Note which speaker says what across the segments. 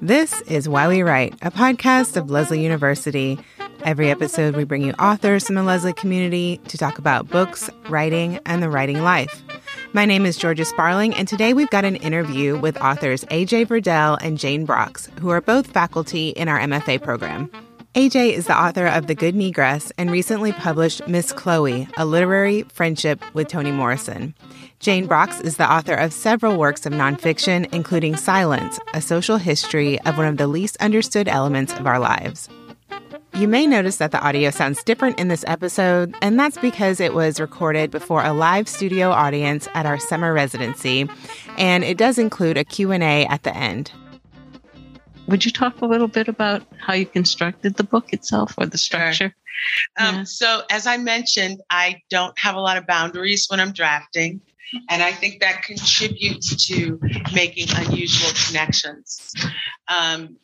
Speaker 1: This is Why We Write, a podcast of Lesley University. Every episode, we bring you authors from the Lesley community to talk about books, writing, and the writing life. My name is Georgia Sparling, and today we've got an interview with authors AJ Verdelle and Jane Brox, who are both faculty in our MFA program. AJ is the author of The Good Negress and recently published Miss Chloe, a literary friendship with Toni Morrison. Jane Brox is the author of several works of nonfiction, including Silence, a social history of one of the least understood elements of our lives. You may notice that the audio sounds different in this episode, and that's because it was recorded before a live studio audience at our summer residency, and it does include a Q&A at the end.
Speaker 2: Would you talk a little bit about how you constructed the book itself or the structure?
Speaker 3: Sure. Um, yeah. So, as I mentioned, I don't have a lot of boundaries when I'm drafting. And I think that contributes to making unusual connections. Um,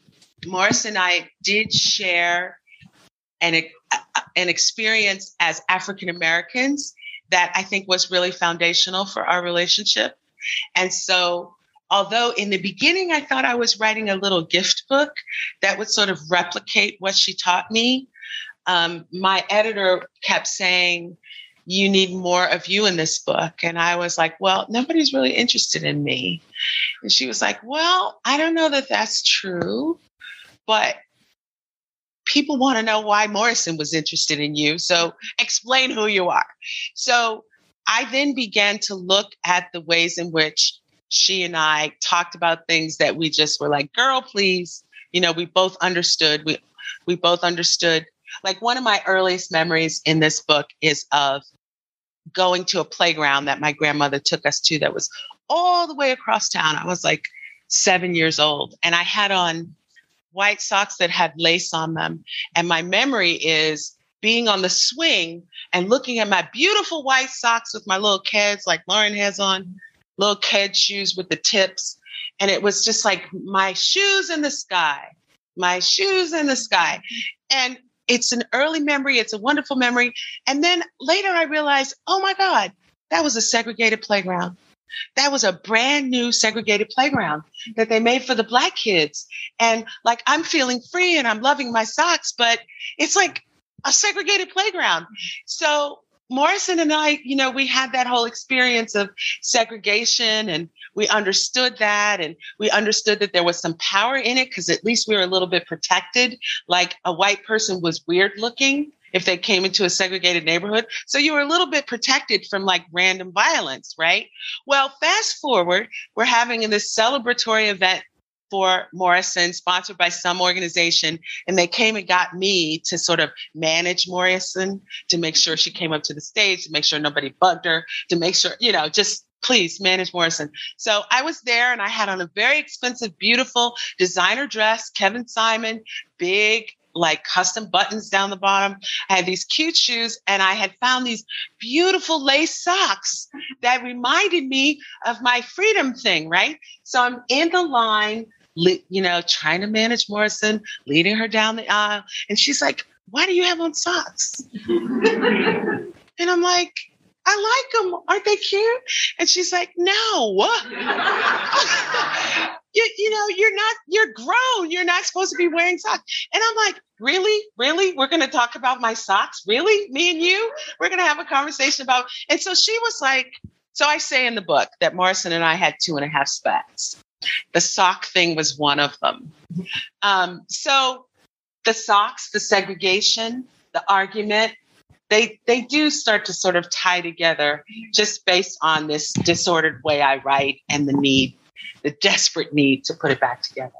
Speaker 3: Morris and I did share an, an experience as African Americans that I think was really foundational for our relationship. And so although in the beginning I thought I was writing a little gift book that would sort of replicate what she taught me, um, my editor kept saying, You need more of you in this book. And I was like, Well, nobody's really interested in me. And she was like, Well, I don't know that that's true, but people want to know why Morrison was interested in you. So explain who you are. So I then began to look at the ways in which she and I talked about things that we just were like, girl, please. You know, we both understood. We we both understood. Like one of my earliest memories in this book is of going to a playground that my grandmother took us to that was all the way across town. I was like seven years old and I had on white socks that had lace on them. And my memory is being on the swing and looking at my beautiful white socks with my little kids like Lauren has on little kid shoes with the tips. And it was just like my shoes in the sky, my shoes in the sky. And it's an early memory. It's a wonderful memory. And then later I realized, oh my God, that was a segregated playground. That was a brand new segregated playground that they made for the black kids. And like, I'm feeling free and I'm loving my socks, but it's like a segregated playground. So Morrison and I, you know, we had that whole experience of segregation and we understood that and we understood that there was some power in it because at least we were a little bit protected. Like a white person was weird looking if they came into a segregated neighborhood. So you were a little bit protected from like random violence, right? Well, fast forward, we're having this celebratory event for Morrison, sponsored by some organization. And they came and got me to sort of manage Morrison, to make sure she came up to the stage, to make sure nobody bugged her, to make sure, you know, just please manage Morrison. So I was there and I had on a very expensive, beautiful designer dress, Kevin Simon, big like custom buttons down the bottom. I had these cute shoes and I had found these beautiful lace socks that reminded me of my freedom thing, right? So I'm in the line you know, trying to manage Morrison, leading her down the aisle. And she's like, Why do you have on socks? and I'm like, I like them. Aren't they cute? And she's like, No. you, you know, you're not, you're grown. You're not supposed to be wearing socks. And I'm like, Really? Really? We're going to talk about my socks? Really? Me and you? We're going to have a conversation about. And so she was like, so I say in the book that Morrison and I had two and a half spats. The sock thing was one of them. Um, so the socks, the segregation, the argument, they they do start to sort of tie together just based on this disordered way I write and the need, the desperate need to put it back together.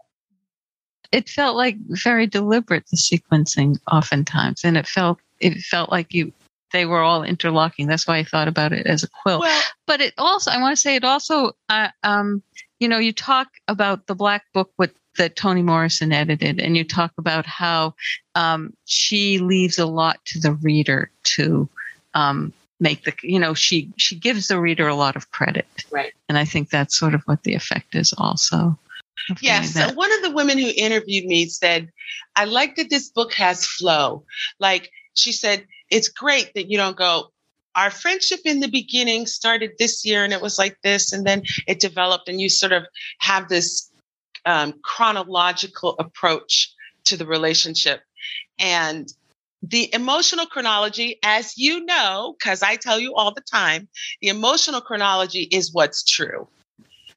Speaker 2: It felt like very deliberate the sequencing oftentimes, and it felt it felt like you they were all interlocking. That's why I thought about it as a quilt. Well, but it also, I want to say, it also, uh, um, you know, you talk about the Black Book with that Toni Morrison edited, and you talk about how um, she leaves a lot to the reader to um, make the, you know, she she gives the reader a lot of credit,
Speaker 3: right?
Speaker 2: And I think that's sort of what the effect is also.
Speaker 3: Yes. So one of the women who interviewed me said, I like that this book has flow. Like she said, it's great that you don't go, our friendship in the beginning started this year and it was like this, and then it developed, and you sort of have this um, chronological approach to the relationship. And the emotional chronology, as you know, because I tell you all the time, the emotional chronology is what's true,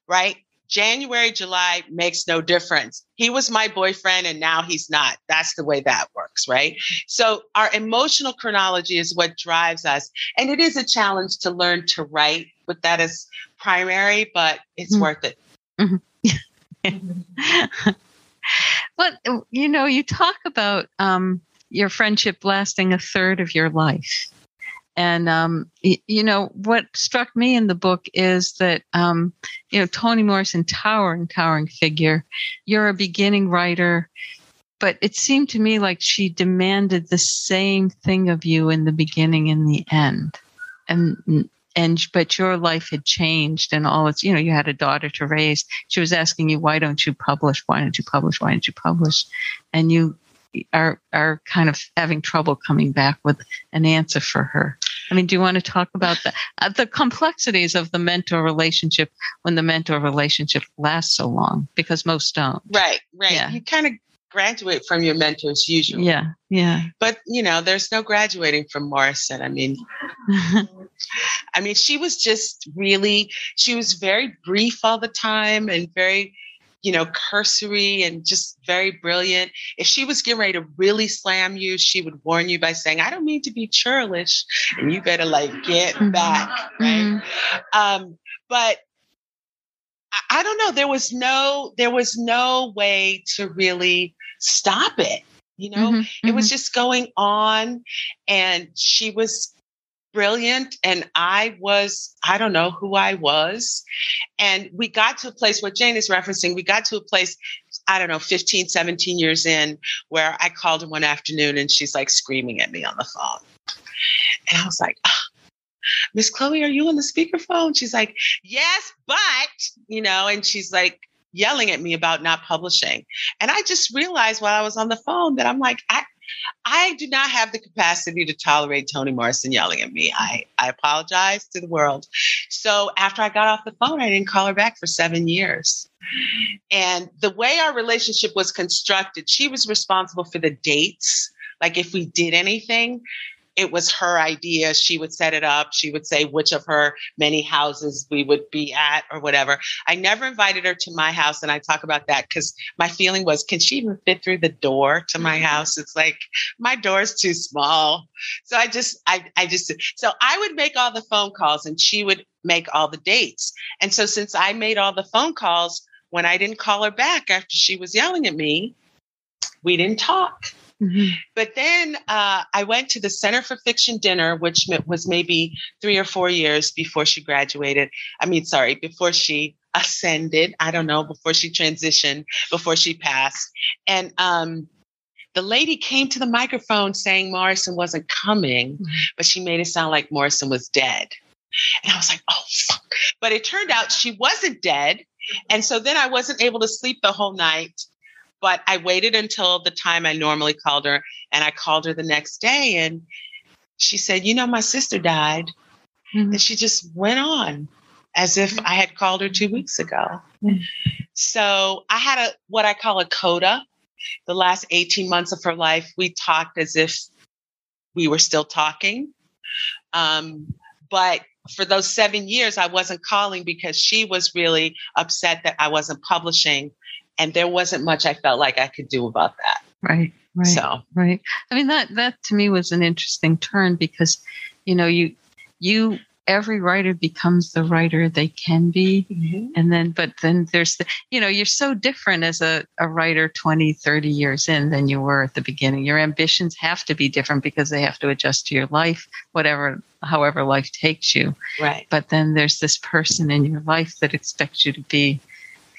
Speaker 3: right? January, July makes no difference. He was my boyfriend and now he's not. That's the way that works, right? So our emotional chronology is what drives us. And it is a challenge to learn to write with that as primary, but it's mm-hmm. worth it.
Speaker 2: Mm-hmm. but, you know, you talk about um, your friendship lasting a third of your life. And um, you know what struck me in the book is that um, you know Toni Morrison, towering, towering figure. You're a beginning writer, but it seemed to me like she demanded the same thing of you in the beginning and the end, and and but your life had changed and all it's you know you had a daughter to raise. She was asking you why don't you publish? Why don't you publish? Why don't you publish? And you are are kind of having trouble coming back with an answer for her. I mean, do you want to talk about the uh, the complexities of the mentor relationship when the mentor relationship lasts so long? Because most don't.
Speaker 3: Right, right. Yeah. You kind of graduate from your mentors usually.
Speaker 2: Yeah, yeah.
Speaker 3: But you know, there's no graduating from Morrison. I mean, I mean, she was just really. She was very brief all the time and very you know, cursory and just very brilliant. If she was getting ready to really slam you, she would warn you by saying, I don't mean to be churlish and you better like get mm-hmm. back. Right. Mm-hmm. Um, but I don't know. There was no, there was no way to really stop it. You know, mm-hmm. it was mm-hmm. just going on and she was brilliant and I was, I don't know who I was. And we got to a place what Jane is referencing, we got to a place, I don't know, 15, 17 years in where I called her one afternoon and she's like screaming at me on the phone. And I was like, oh, Miss Chloe, are you on the speakerphone? She's like, yes, but, you know, and she's like, yelling at me about not publishing. And I just realized while I was on the phone that I'm like, I, I do not have the capacity to tolerate Toni Morrison yelling at me. I, I apologize to the world. So after I got off the phone, I didn't call her back for seven years. And the way our relationship was constructed, she was responsible for the dates. Like if we did anything, it was her idea. She would set it up. She would say which of her many houses we would be at or whatever. I never invited her to my house. And I talk about that because my feeling was, can she even fit through the door to my mm-hmm. house? It's like my door's too small. So I just, I, I just, so I would make all the phone calls and she would make all the dates. And so since I made all the phone calls, when I didn't call her back after she was yelling at me, we didn't talk. Mm-hmm. But then uh, I went to the Center for Fiction dinner, which was maybe three or four years before she graduated. I mean, sorry, before she ascended. I don't know, before she transitioned, before she passed. And um, the lady came to the microphone saying Morrison wasn't coming, mm-hmm. but she made it sound like Morrison was dead. And I was like, oh, fuck. But it turned out she wasn't dead. And so then I wasn't able to sleep the whole night. But I waited until the time I normally called her and I called her the next day and she said, You know, my sister died. Mm-hmm. And she just went on as if I had called her two weeks ago. Mm-hmm. So I had a what I call a coda. The last 18 months of her life, we talked as if we were still talking. Um, but for those seven years, I wasn't calling because she was really upset that I wasn't publishing and there wasn't much I felt like I could do about that.
Speaker 2: Right. Right. So right. I mean that that to me was an interesting turn because, you know, you you every writer becomes the writer they can be mm-hmm. and then but then there's the you know you're so different as a, a writer 20 30 years in than you were at the beginning your ambitions have to be different because they have to adjust to your life whatever however life takes you
Speaker 3: right
Speaker 2: but then there's this person in your life that expects you to be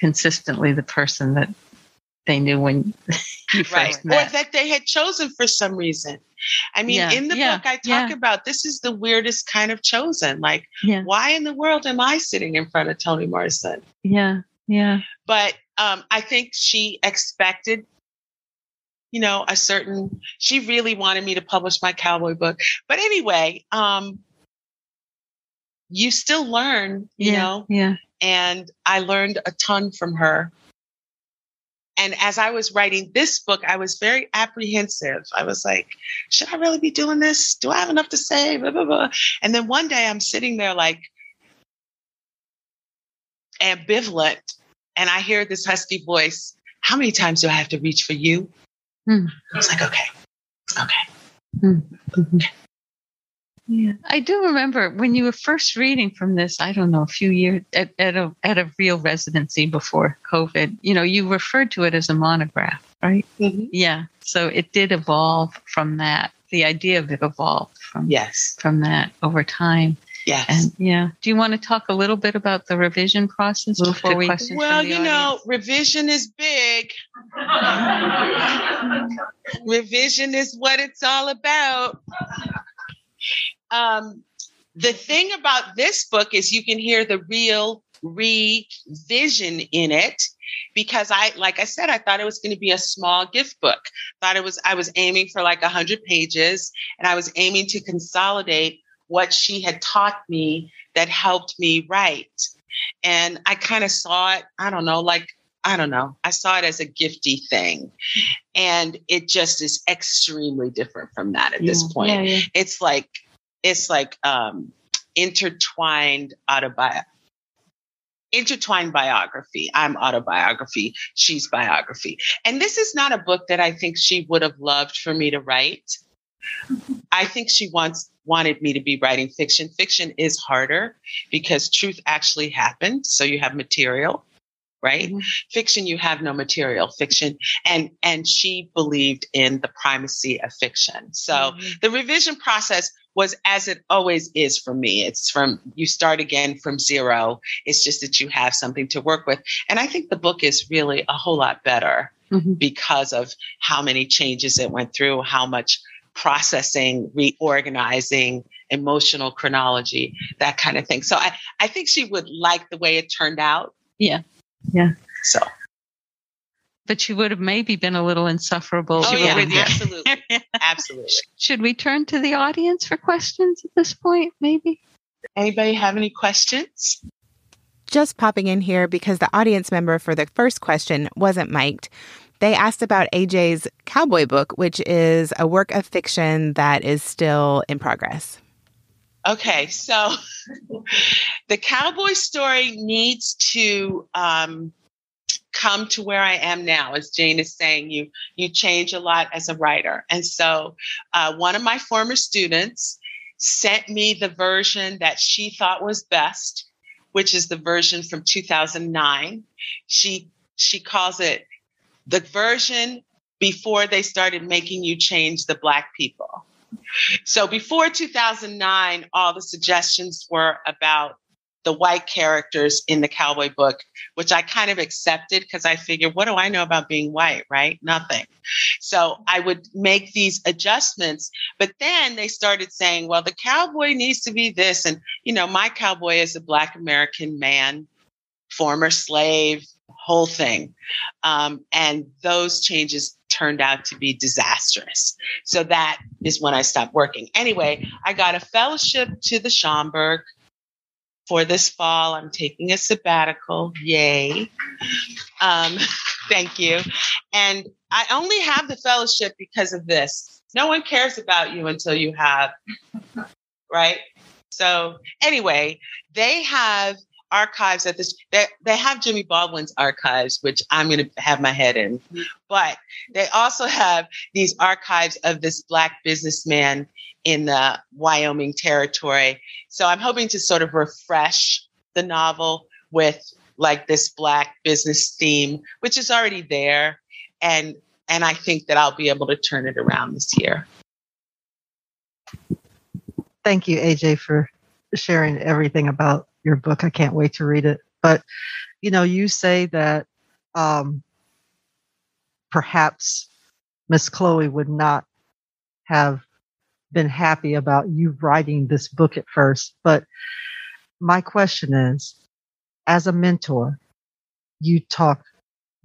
Speaker 2: consistently the person that they knew when you right. first met.
Speaker 3: Or that they had chosen for some reason. I mean, yeah. in the yeah. book, I talk yeah. about this is the weirdest kind of chosen. Like, why in the world am I sitting in front of Toni Morrison?
Speaker 2: Yeah, yeah.
Speaker 3: But um, I think she expected, you know, a certain. She really wanted me to publish my cowboy book. But anyway, um, you still learn, you know.
Speaker 2: Yeah
Speaker 3: and I learned a ton from her. and as I was writing this book, I was very apprehensive. I was like, should I really be doing this? Do I have enough to say? Blah, blah, blah. And then one day I'm sitting there like ambivalent, and I hear this husky voice How many times do I have to reach for you? Mm. I was like, okay, okay. Mm.
Speaker 2: okay. Yeah, I do remember when you were first reading from this. I don't know, a few years at, at a at a real residency before COVID. You know, you referred to it as a monograph, right? Mm-hmm. Yeah. So it did evolve from that. The idea of it evolved from
Speaker 3: yes
Speaker 2: from that over time.
Speaker 3: Yes.
Speaker 2: And yeah. Do you want to talk a little bit about the revision process before we?
Speaker 3: Well, you know, revision is big. revision is what it's all about. Um, the thing about this book is you can hear the real revision in it because I, like I said, I thought it was going to be a small gift book. Thought it was, I was aiming for like a hundred pages and I was aiming to consolidate what she had taught me that helped me write. And I kind of saw it, I don't know, like, I don't know, I saw it as a gifty thing. And it just is extremely different from that at yeah, this point. Yeah, yeah. It's like, it's like um, intertwined autobiography intertwined biography. I'm autobiography, she's biography. And this is not a book that I think she would have loved for me to write. I think she wants wanted me to be writing fiction. Fiction is harder because truth actually happened, so you have material right mm-hmm. fiction you have no material fiction and and she believed in the primacy of fiction so mm-hmm. the revision process was as it always is for me it's from you start again from zero it's just that you have something to work with and i think the book is really a whole lot better mm-hmm. because of how many changes it went through how much processing reorganizing emotional chronology that kind of thing so i i think she would like the way it turned out
Speaker 2: yeah yeah.
Speaker 3: So.
Speaker 2: But you would have maybe been a little insufferable.
Speaker 3: Oh, yeah, absolutely. absolutely.
Speaker 2: Should we turn to the audience for questions at this point, maybe?
Speaker 3: Anybody have any questions?
Speaker 1: Just popping in here because the audience member for the first question wasn't mic'd. They asked about AJ's Cowboy book, which is a work of fiction that is still in progress.
Speaker 3: Okay, so the cowboy story needs to um, come to where I am now. As Jane is saying, you you change a lot as a writer, and so uh, one of my former students sent me the version that she thought was best, which is the version from 2009. She she calls it the version before they started making you change the black people. So before 2009, all the suggestions were about the white characters in the cowboy book, which I kind of accepted because I figured, what do I know about being white, right? Nothing. So I would make these adjustments. But then they started saying, well, the cowboy needs to be this. And, you know, my cowboy is a Black American man, former slave, whole thing. Um, and those changes turned out to be disastrous. So that is when I stopped working. Anyway, I got a fellowship to the Schomburg for this fall. I'm taking a sabbatical. Yay. Um, thank you. And I only have the fellowship because of this. No one cares about you until you have, right? So, anyway, they have archives at this they, they have jimmy baldwin's archives which i'm going to have my head in mm-hmm. but they also have these archives of this black businessman in the wyoming territory. So i'm hoping to sort of refresh the novel with like this black business theme which is already there and and i think that i'll be able to turn it around this year.
Speaker 4: Thank you aj for sharing everything about your book. I can't wait to read it. But, you know, you say that um, perhaps Miss Chloe would not have been happy about you writing this book at first. But my question is as a mentor, you talk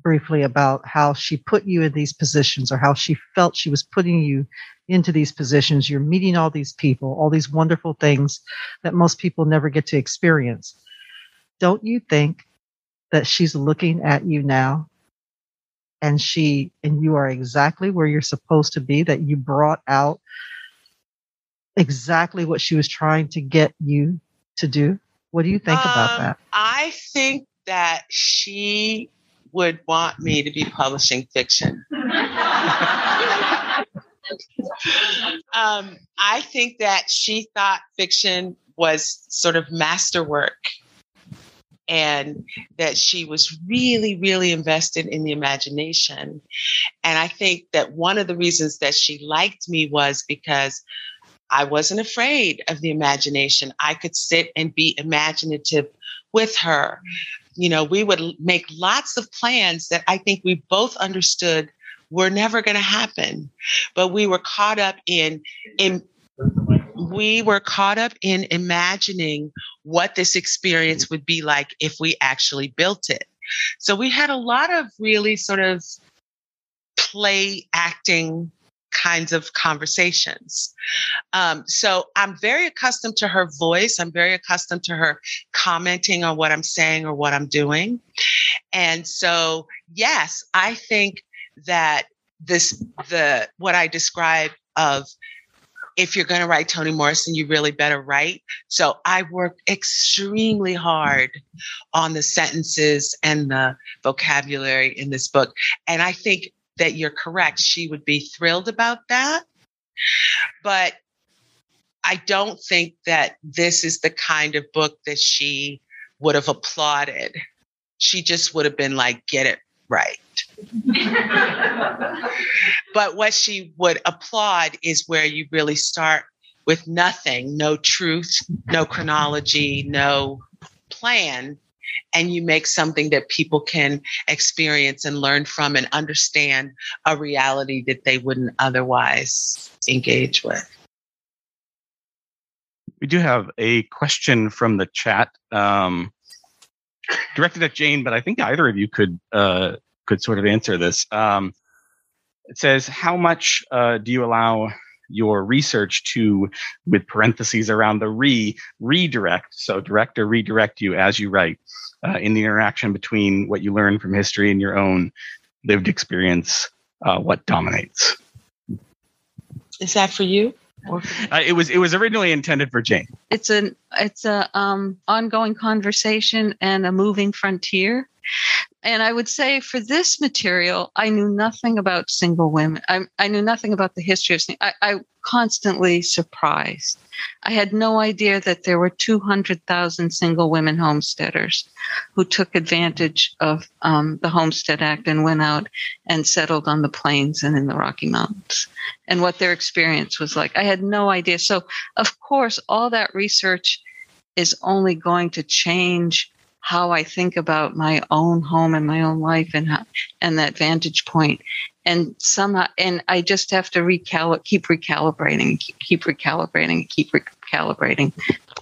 Speaker 4: briefly about how she put you in these positions or how she felt she was putting you into these positions. You're meeting all these people, all these wonderful things that most people never get to experience. Don't you think that she's looking at you now and she and you are exactly where you're supposed to be that you brought out exactly what she was trying to get you to do what do you think um, about that
Speaker 3: i think that she would want me to be publishing fiction um, I think that she thought fiction was sort of masterwork and that she was really, really invested in the imagination. And I think that one of the reasons that she liked me was because I wasn't afraid of the imagination. I could sit and be imaginative with her. You know, we would make lots of plans that I think we both understood were never going to happen. But we were caught up in, in we were caught up in imagining what this experience would be like if we actually built it. So we had a lot of really sort of play acting kinds of conversations. Um, so I'm very accustomed to her voice. I'm very accustomed to her commenting on what I'm saying or what I'm doing. And so, yes, I think that this, the, what I describe of if you're going to write Toni Morrison, you really better write. So I worked extremely hard on the sentences and the vocabulary in this book. And I think that you're correct. She would be thrilled about that. But I don't think that this is the kind of book that she would have applauded. She just would have been like, get it right. but what she would applaud is where you really start with nothing, no truth, no chronology, no plan, and you make something that people can experience and learn from and understand a reality that they wouldn't otherwise engage with.
Speaker 5: We do have a question from the chat. Um, directed at Jane, but I think either of you could uh, could sort of answer this. Um, it says, "How much uh, do you allow your research to, with parentheses around the re redirect? So direct or redirect you as you write uh, in the interaction between what you learn from history and your own lived experience. Uh, what dominates?"
Speaker 3: Is that for you?
Speaker 5: Uh, it was it was originally intended for Jane.
Speaker 2: It's an it's a um, ongoing conversation and a moving frontier. And I would say for this material, I knew nothing about single women. I, I knew nothing about the history of. single. I, I constantly surprised. I had no idea that there were 200,000 single women homesteaders who took advantage of um, the Homestead Act and went out and settled on the plains and in the Rocky Mountains and what their experience was like. I had no idea. So, of course, all that research is only going to change how I think about my own home and my own life and how, and that vantage point. And somehow, and I just have to recalibrate, keep recalibrating, keep, keep recalibrating, keep recalibrating.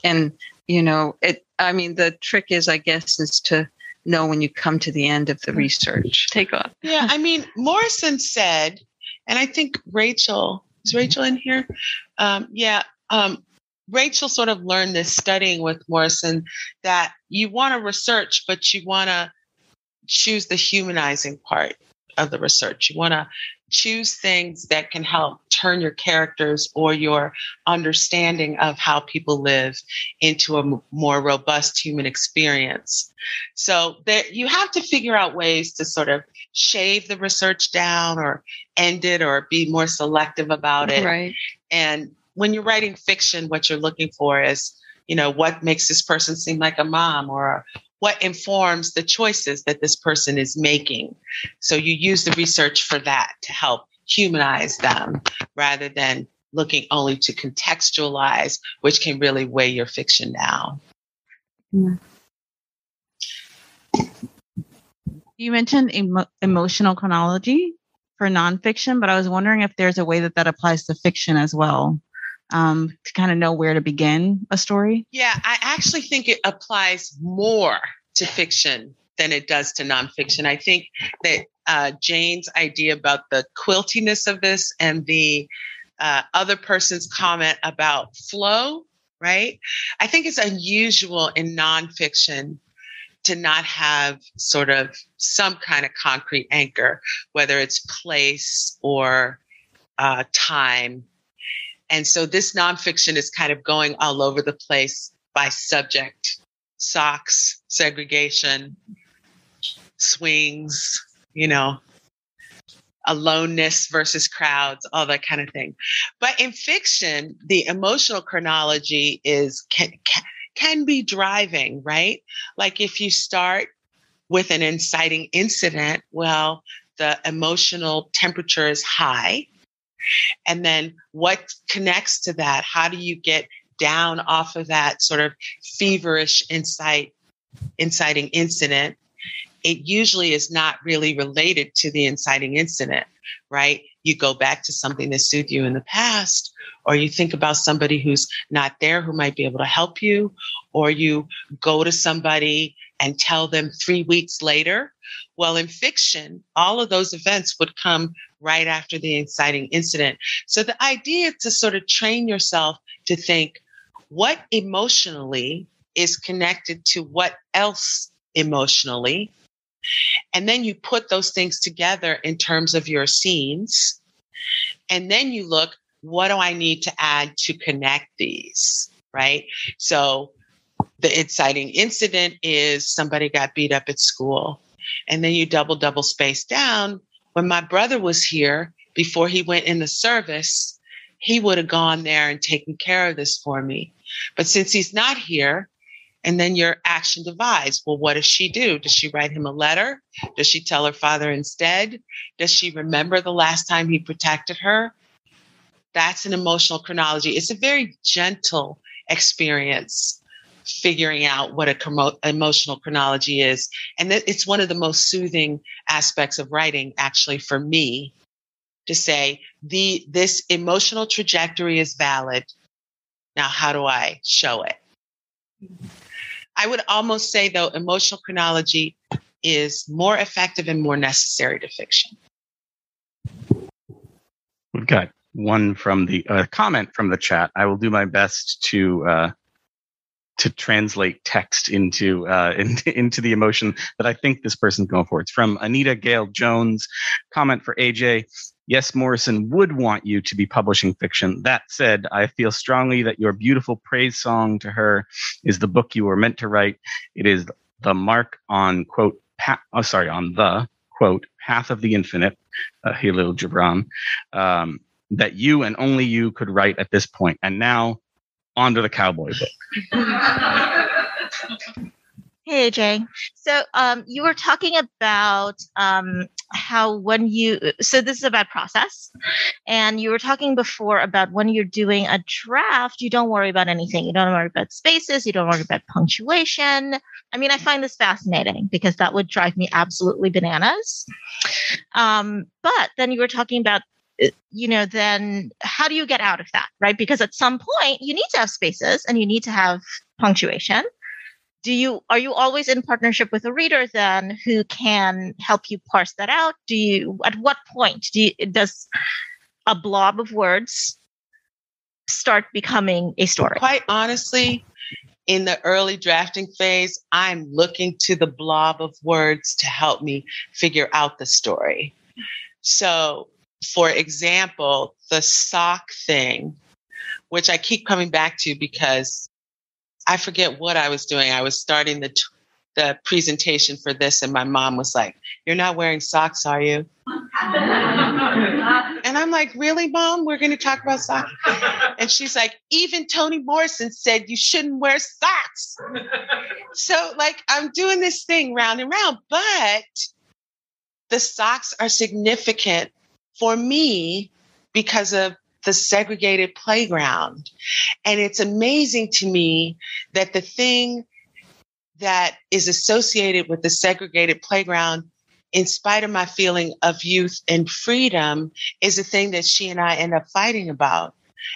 Speaker 2: And, you know, it, I mean, the trick is, I guess, is to know when you come to the end of the research. Take off.
Speaker 3: Yeah. I mean, Morrison said, and I think Rachel, is Rachel in here? Um, yeah. Um, Rachel sort of learned this studying with Morrison that you want to research, but you want to choose the humanizing part of the research. You want to choose things that can help turn your characters or your understanding of how people live into a more robust human experience. So that you have to figure out ways to sort of shave the research down or end it or be more selective about it.
Speaker 2: Right.
Speaker 3: And when you're writing fiction, what you're looking for is, you know, what makes this person seem like a mom or what informs the choices that this person is making. So you use the research for that to help humanize them rather than looking only to contextualize, which can really weigh your fiction down.
Speaker 1: Yeah. You mentioned emo- emotional chronology for nonfiction, but I was wondering if there's a way that that applies to fiction as well um, to kind of know where to begin a story?
Speaker 3: Yeah, I actually think it applies more to fiction than it does to nonfiction. I think that uh, Jane's idea about the quiltiness of this and the uh, other person's comment about flow, right? I think it's unusual in nonfiction to not have sort of some kind of concrete anchor, whether it's place or uh, time. And so this nonfiction is kind of going all over the place by subject socks, segregation, swings, you know, aloneness versus crowds, all that kind of thing. But in fiction, the emotional chronology is can, can, can be driving, right? Like if you start with an inciting incident, well, the emotional temperature is high. And then what connects to that? How do you get down off of that sort of feverish incite, inciting incident? It usually is not really related to the inciting incident, right? You go back to something that soothed you in the past, or you think about somebody who's not there who might be able to help you, or you go to somebody and tell them three weeks later. Well, in fiction, all of those events would come right after the inciting incident. So the idea is to sort of train yourself to think what emotionally is connected to what else emotionally. And then you put those things together in terms of your scenes. And then you look, what do I need to add to connect these? Right. So the inciting incident is somebody got beat up at school. And then you double, double space down. When my brother was here, before he went in the service, he would have gone there and taken care of this for me. But since he's not here, and then your action divides. Well, what does she do? Does she write him a letter? Does she tell her father instead? Does she remember the last time he protected her? That's an emotional chronology. It's a very gentle experience figuring out what a com- emotional chronology is. And it's one of the most soothing aspects of writing, actually, for me to say the this emotional trajectory is valid. Now, how do I show it? I would almost say, though, emotional chronology is more effective and more necessary to fiction.
Speaker 5: We've got one from the uh, comment from the chat. I will do my best to uh, to translate text into, uh, into into the emotion that I think this person's going for. It's from Anita Gale Jones. Comment for AJ. Yes, Morrison would want you to be publishing fiction. That said, I feel strongly that your beautiful praise song to her is the book you were meant to write. It is the mark on quote. Pa- oh, sorry, on the quote path of the infinite, uh, Kahlil Gibran, um, that you and only you could write at this point. And now onto the cowboy book.
Speaker 6: Hey, AJ. So um, you were talking about um, how when you, so this is about process. And you were talking before about when you're doing a draft, you don't worry about anything. You don't worry about spaces. You don't worry about punctuation. I mean, I find this fascinating because that would drive me absolutely bananas. Um, but then you were talking about you know, then how do you get out of that, right? Because at some point you need to have spaces and you need to have punctuation. Do you are you always in partnership with a reader then who can help you parse that out? Do you at what point do you, does a blob of words start becoming a story?
Speaker 3: Quite honestly, in the early drafting phase, I'm looking to the blob of words to help me figure out the story. So for example, the sock thing, which I keep coming back to because I forget what I was doing. I was starting the the presentation for this, and my mom was like, "You're not wearing socks, are you?" and I'm like, "Really, mom? We're going to talk about socks?" And she's like, "Even Toni Morrison said you shouldn't wear socks." so, like, I'm doing this thing round and round, but the socks are significant for me because of the segregated playground. And it's amazing to me that the thing that is associated with the segregated playground, in spite of my feeling of youth and freedom, is a thing that she and I end up fighting about.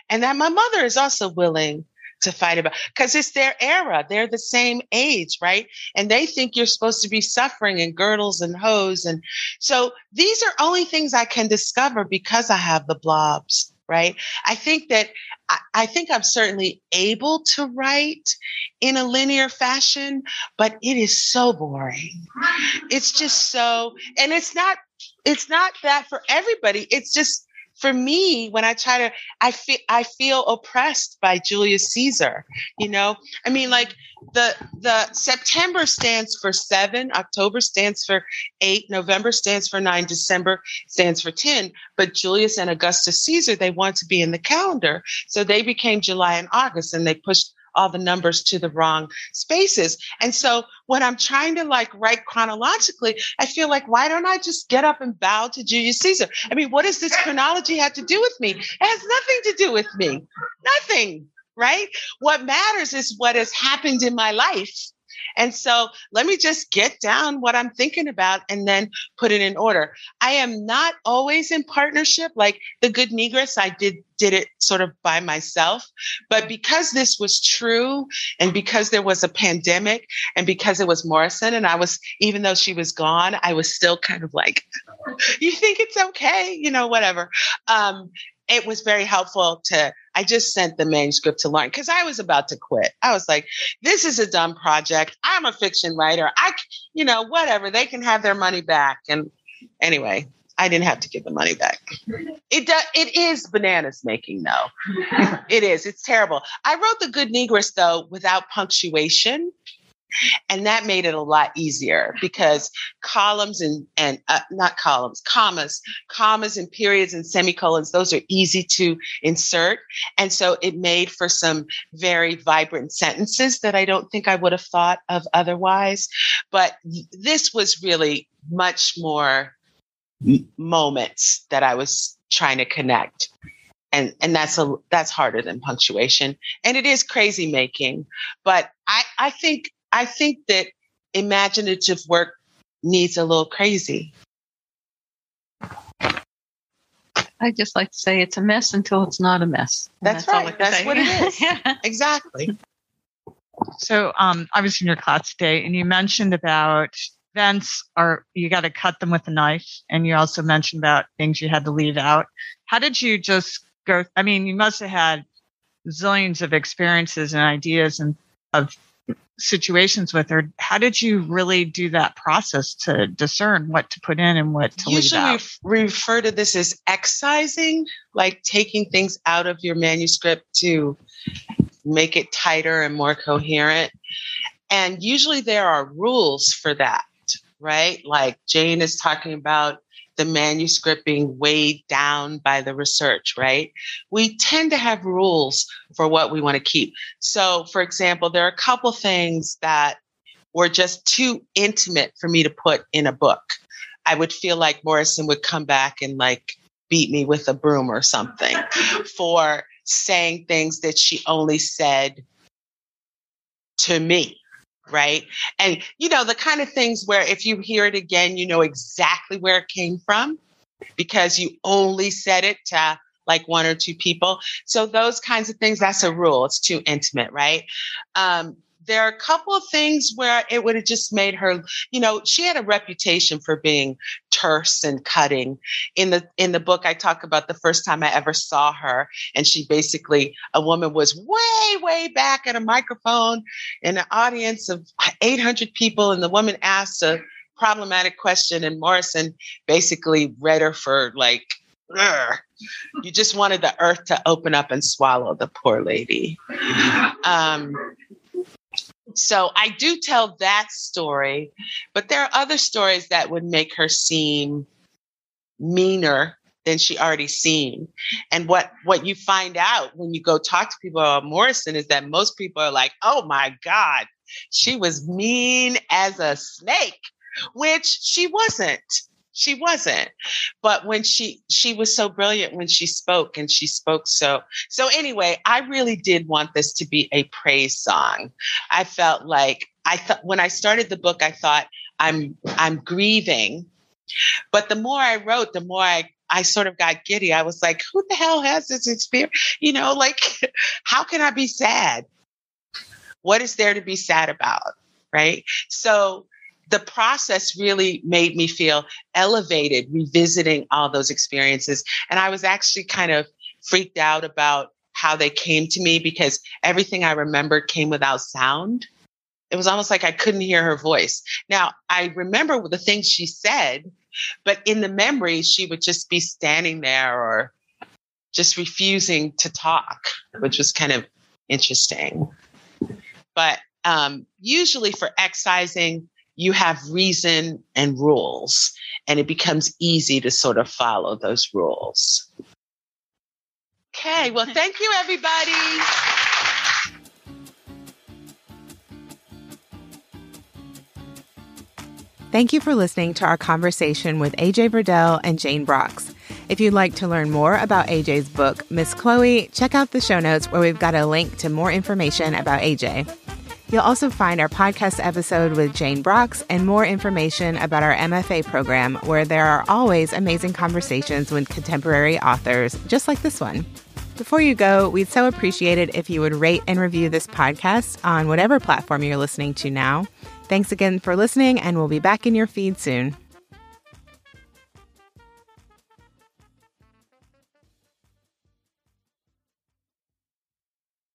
Speaker 3: And that my mother is also willing to fight about because it's their era. They're the same age, right? And they think you're supposed to be suffering in girdles and hose. And so these are only things I can discover because I have the blobs right? I think that I, I think I'm certainly able to write in a linear fashion, but it is so boring. It's just so, and it's not, it's not that for everybody. It's just for me when i try to i feel i feel oppressed by julius caesar you know? I mean like the the september stands for seven october stands for eight november stands for nine december stands for 10 but julius and augustus caesar they want to be in the calendar. So they became july and august and they pushed all the numbers to the wrong spaces. And so when I'm trying to like write chronologically, I feel like, why don't I just get up and bow to Julius Caesar? I mean, what does this chronology have to do with me? It has nothing to do with me. Nothing, right? What matters is what has happened in my life and so let me just get down what I'm thinking about and then put it in order. I am not always in partnership. Like the Good Negress, I did did it sort of by myself. But because this was true and because there was a pandemic and because it was Morrison and I was, even though she was gone, I was still kind of like, you think it's okay, you know, whatever. Um, it was very helpful to i just sent the manuscript to lauren because i was about to quit. I was like this is a dumb project. I'm a fiction writer. I you know whatever. They can have their money back. And anyway i didn't have to give the money back. It does it is bananas making though. It is. It's terrible. I wrote the good negress though without punctuation and that made it a lot easier because columns and, and uh, not columns, commas, commas and periods and semicolons, those are easy to insert. And so it made for some very vibrant sentences that I don't think I would have thought of otherwise. But this was really much more moments that I was trying to connect and and that's a that's harder than punctuation and it is crazy making but i i think I think that imaginative work needs a little crazy.
Speaker 2: I just like to say it's a mess until it's not a mess.
Speaker 3: That's, that's, right. That's say. what it is. exactly.
Speaker 4: So um, I was in your class today, and you mentioned about events are you got to cut them with a knife, and you also mentioned about things you had to leave out. How did you just go? I mean, you must have had zillions of experiences and ideas and of situations with her how did you really do that process to discern what to put in and what to
Speaker 3: usually
Speaker 4: leave out?
Speaker 3: we refer to this as excising like taking things out of your manuscript to make it tighter and more coherent and usually there are rules for that right like jane is talking about the manuscript being weighed down by the research, right? We tend to have rules for what we want to keep. So, for example, there are a couple things that were just too intimate for me to put in a book. I would feel like Morrison would come back and like beat me with a broom or something for saying things that she only said to me right? And you know, the kind of things where if you hear it again, you know exactly where it came from because you only said it to like one or two people. So those kinds of things, that's a rule. It's too intimate, right? Um, there are a couple of things where it would have just made her, you know, she had a reputation for being terse and cutting. In the in the book, I talk about the first time I ever saw her, and she basically a woman was way way back at a microphone in an audience of 800 people, and the woman asked a problematic question, and Morrison basically read her for like. You just wanted the earth to open up and swallow the poor lady. Um, so I do tell that story, but there are other stories that would make her seem meaner than she already seemed. And what what you find out when you go talk to people about Morrison is that most people are like, "Oh my god, she was mean as a snake," which she wasn't she wasn't but when she she was so brilliant when she spoke and she spoke so so anyway i really did want this to be a praise song i felt like i thought when i started the book i thought i'm i'm grieving but the more i wrote the more i I sort of got giddy. I was like, who the hell has this experience? You know, like, how can I be sad? What is there to be sad about? Right. So the process really made me feel elevated revisiting all those experiences. And I was actually kind of freaked out about how they came to me because everything I remembered came without sound. It was almost like I couldn't hear her voice. Now, I remember the things she said, but in the memory, she would just be standing there or just refusing to talk, which was kind of interesting. But um, usually for excising, you have reason and rules, and it becomes easy to sort of follow those rules. Okay, well, thank you, everybody.
Speaker 1: Thank you for listening to our conversation with AJ Verdelle and Jane Brox. If you'd like to learn more about AJ's book, Miss Chloe, check out the show notes where we've got a link to more information about AJ. You'll also find our podcast episode with Jane Brox and more information about our MFA program, where there are always amazing conversations with contemporary authors, just like this one. Before you go, we'd so appreciate it if you would rate and review this podcast on whatever platform you're listening to now. Thanks again for listening, and we'll be back in your feed soon.